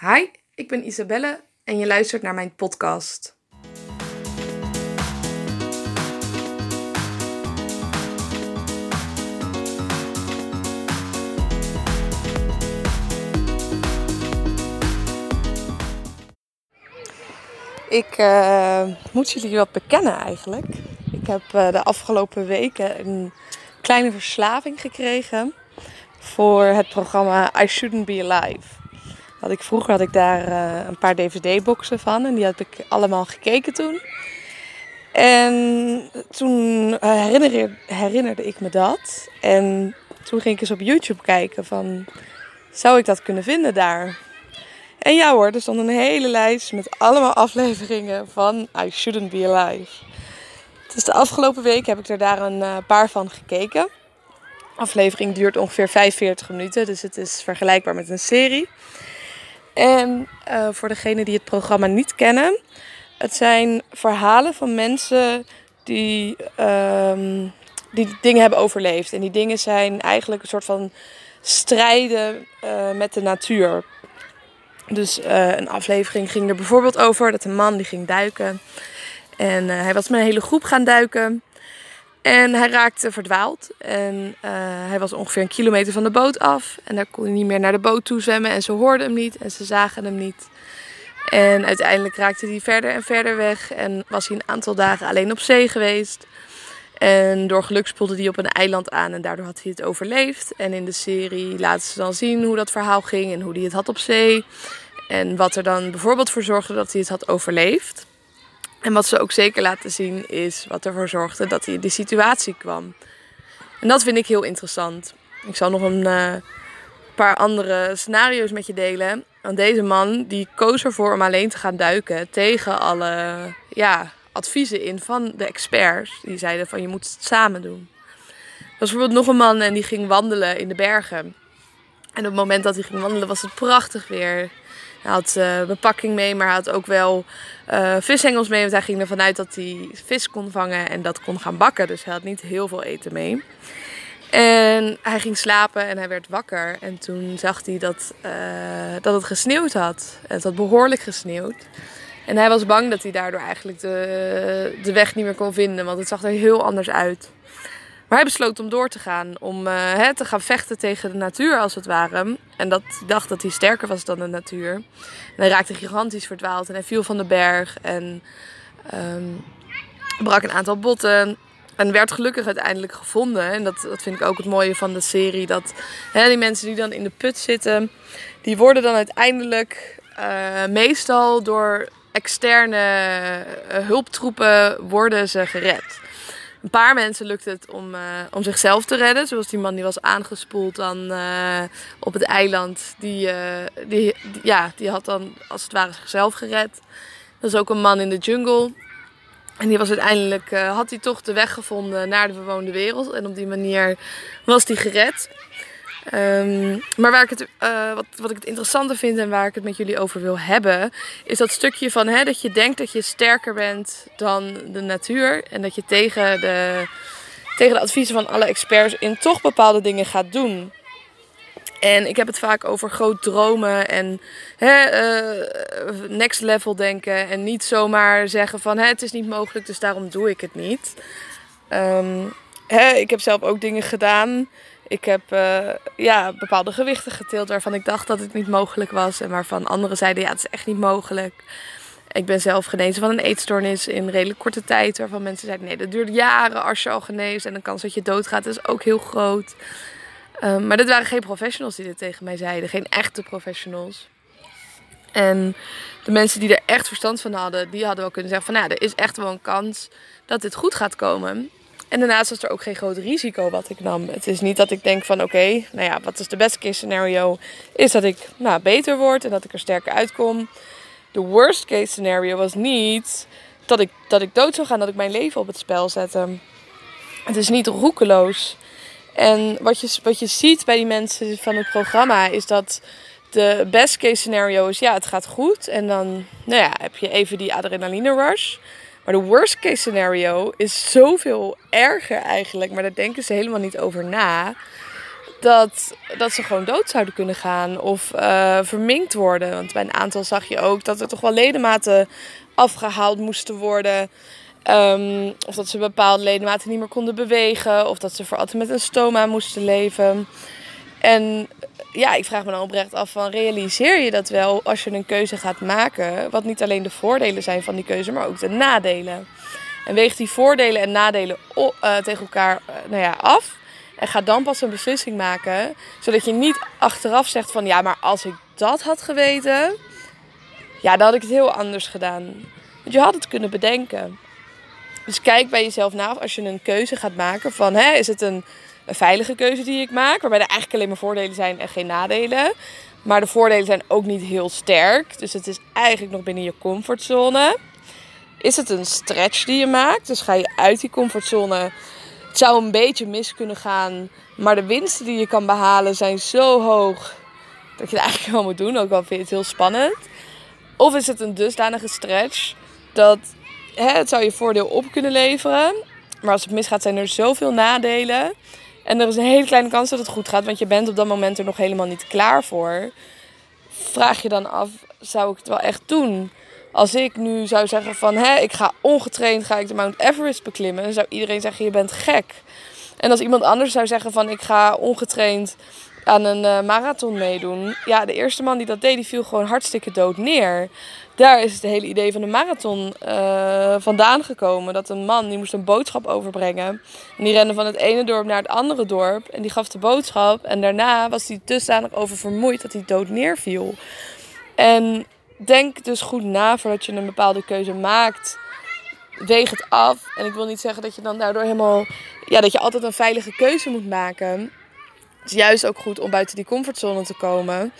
Hi, ik ben Isabelle en je luistert naar mijn podcast. Ik uh, moet jullie wat bekennen eigenlijk. Ik heb uh, de afgelopen weken een kleine verslaving gekregen voor het programma I Shouldn't Be Alive. Had ik, vroeger had ik daar uh, een paar dvd-boxen van en die had ik allemaal gekeken toen. En toen herinnerde, herinnerde ik me dat. En toen ging ik eens op YouTube kijken van, zou ik dat kunnen vinden daar? En ja hoor, er stond een hele lijst met allemaal afleveringen van I Shouldn't Be Alive. Dus de afgelopen week heb ik er daar een uh, paar van gekeken. De aflevering duurt ongeveer 45 minuten, dus het is vergelijkbaar met een serie. En uh, voor degenen die het programma niet kennen, het zijn verhalen van mensen die, um, die dingen hebben overleefd. En die dingen zijn eigenlijk een soort van strijden uh, met de natuur. Dus uh, een aflevering ging er bijvoorbeeld over dat een man die ging duiken. En hij was met een hele groep gaan duiken. En hij raakte verdwaald. En uh, hij was ongeveer een kilometer van de boot af. En daar kon hij niet meer naar de boot toe zwemmen. En ze hoorden hem niet en ze zagen hem niet. En uiteindelijk raakte hij verder en verder weg. En was hij een aantal dagen alleen op zee geweest. En door geluk spoelde hij op een eiland aan en daardoor had hij het overleefd. En in de serie laten ze dan zien hoe dat verhaal ging en hoe hij het had op zee. En wat er dan bijvoorbeeld voor zorgde dat hij het had overleefd. En wat ze ook zeker laten zien is wat ervoor zorgde dat hij in die situatie kwam. En dat vind ik heel interessant. Ik zal nog een uh, paar andere scenario's met je delen. Want deze man die koos ervoor om alleen te gaan duiken tegen alle ja, adviezen in van de experts. Die zeiden van je moet het samen doen. Er was bijvoorbeeld nog een man en die ging wandelen in de bergen. En op het moment dat hij ging wandelen was het prachtig weer. Hij had uh, bepakking mee, maar hij had ook wel uh, vishengels mee. Want hij ging ervan uit dat hij vis kon vangen en dat kon gaan bakken. Dus hij had niet heel veel eten mee. En hij ging slapen en hij werd wakker. En toen zag hij dat, uh, dat het gesneeuwd had. Het had behoorlijk gesneeuwd. En hij was bang dat hij daardoor eigenlijk de, de weg niet meer kon vinden. Want het zag er heel anders uit. Maar hij besloot om door te gaan. Om hè, te gaan vechten tegen de natuur als het ware. En dat hij dacht dat hij sterker was dan de natuur. En hij raakte gigantisch verdwaald. En hij viel van de berg. En um, brak een aantal botten. En werd gelukkig uiteindelijk gevonden. En dat, dat vind ik ook het mooie van de serie. Dat die mensen die dan in de put zitten. Die worden dan uiteindelijk uh, meestal door externe uh, hulptroepen worden ze gered. Een paar mensen lukt het om, uh, om zichzelf te redden. Zoals die man die was aangespoeld dan uh, op het eiland. Die, uh, die, die, ja, die had dan als het ware zichzelf gered. Dat is ook een man in de jungle. En die was uiteindelijk, had hij toch de weg gevonden naar de bewoonde wereld. En op die manier was hij gered. Um, maar waar ik het, uh, wat, wat ik het interessante vind en waar ik het met jullie over wil hebben, is dat stukje van hè, dat je denkt dat je sterker bent dan de natuur en dat je tegen de, tegen de adviezen van alle experts in toch bepaalde dingen gaat doen. En ik heb het vaak over groot dromen en hè, uh, next level denken. En niet zomaar zeggen van hè, het is niet mogelijk, dus daarom doe ik het niet. Um, hè, ik heb zelf ook dingen gedaan ik heb uh, ja, bepaalde gewichten getild waarvan ik dacht dat het niet mogelijk was. En waarvan anderen zeiden, ja, het is echt niet mogelijk. Ik ben zelf genezen van een eetstoornis in redelijk korte tijd. Waarvan mensen zeiden, nee, dat duurt jaren als je al geneest. En de kans dat je doodgaat is ook heel groot. Um, maar dit waren geen professionals die dit tegen mij zeiden. Geen echte professionals. En de mensen die er echt verstand van hadden, die hadden wel kunnen zeggen van... Nou, er is echt wel een kans dat dit goed gaat komen. En daarnaast was er ook geen groot risico wat ik nam. Het is niet dat ik denk van oké, nou ja, wat is de best case scenario? Is dat ik nou, beter word en dat ik er sterker uitkom. De worst case scenario was niet dat ik, dat ik dood zou gaan, dat ik mijn leven op het spel zette. Het is niet roekeloos. En wat je, wat je ziet bij die mensen van het programma is dat de best case scenario is ja, het gaat goed. En dan nou ja, heb je even die adrenaline rush. Maar de worst case scenario is zoveel erger eigenlijk. Maar daar denken ze helemaal niet over na. dat, dat ze gewoon dood zouden kunnen gaan of uh, verminkt worden. Want bij een aantal zag je ook dat er toch wel ledematen afgehaald moesten worden. Ehm, of dat ze bepaalde ledematen niet meer konden bewegen. Of dat ze voor altijd met een stoma moesten leven. En ja, ik vraag me dan oprecht af van realiseer je dat wel als je een keuze gaat maken? Wat niet alleen de voordelen zijn van die keuze, maar ook de nadelen. En weeg die voordelen en nadelen uh, tegen elkaar uh, nou ja, af. En ga dan pas een beslissing maken. Zodat je niet achteraf zegt van ja, maar als ik dat had geweten, ja, dan had ik het heel anders gedaan. Want je had het kunnen bedenken. Dus kijk bij jezelf na als je een keuze gaat maken van hè, is het een, een veilige keuze die ik maak, waarbij er eigenlijk alleen maar voordelen zijn en geen nadelen. Maar de voordelen zijn ook niet heel sterk. Dus het is eigenlijk nog binnen je comfortzone. Is het een stretch die je maakt? Dus ga je uit die comfortzone het zou een beetje mis kunnen gaan. Maar de winsten die je kan behalen zijn zo hoog dat je het eigenlijk wel moet doen. Ook al vind je het heel spannend. Of is het een dusdanige stretch dat hè, het zou je voordeel op kunnen leveren. Maar als het misgaat zijn er zoveel nadelen. En er is een hele kleine kans dat het goed gaat. Want je bent op dat moment er nog helemaal niet klaar voor. Vraag je dan af, zou ik het wel echt doen? Als ik nu zou zeggen van, hè, ik ga ongetraind, ga ik de Mount Everest beklimmen, dan zou iedereen zeggen, je bent gek. En als iemand anders zou zeggen van, ik ga ongetraind aan een uh, marathon meedoen. Ja, de eerste man die dat deed, die viel gewoon hartstikke dood neer. Daar is het hele idee van de marathon uh, vandaan gekomen. Dat een man, die moest een boodschap overbrengen. En die rende van het ene dorp naar het andere dorp. En die gaf de boodschap. En daarna was hij dusdanig over vermoeid dat hij dood neerviel. En denk dus goed na voordat je een bepaalde keuze maakt. Weeg het af. En ik wil niet zeggen dat je dan daardoor helemaal. Ja, dat je altijd een veilige keuze moet maken. Het is juist ook goed om buiten die comfortzone te komen.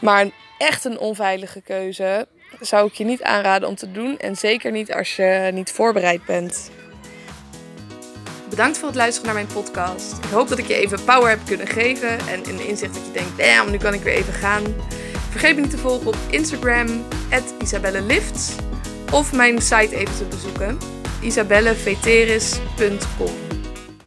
Maar echt een onveilige keuze zou ik je niet aanraden om te doen. En zeker niet als je niet voorbereid bent. Bedankt voor het luisteren naar mijn podcast. Ik hoop dat ik je even power heb kunnen geven. En een inzicht dat je denkt, damn, nu kan ik weer even gaan. Vergeet me niet te volgen op Instagram, isabellelifts. Of mijn site even te bezoeken, isabelleveteris.com.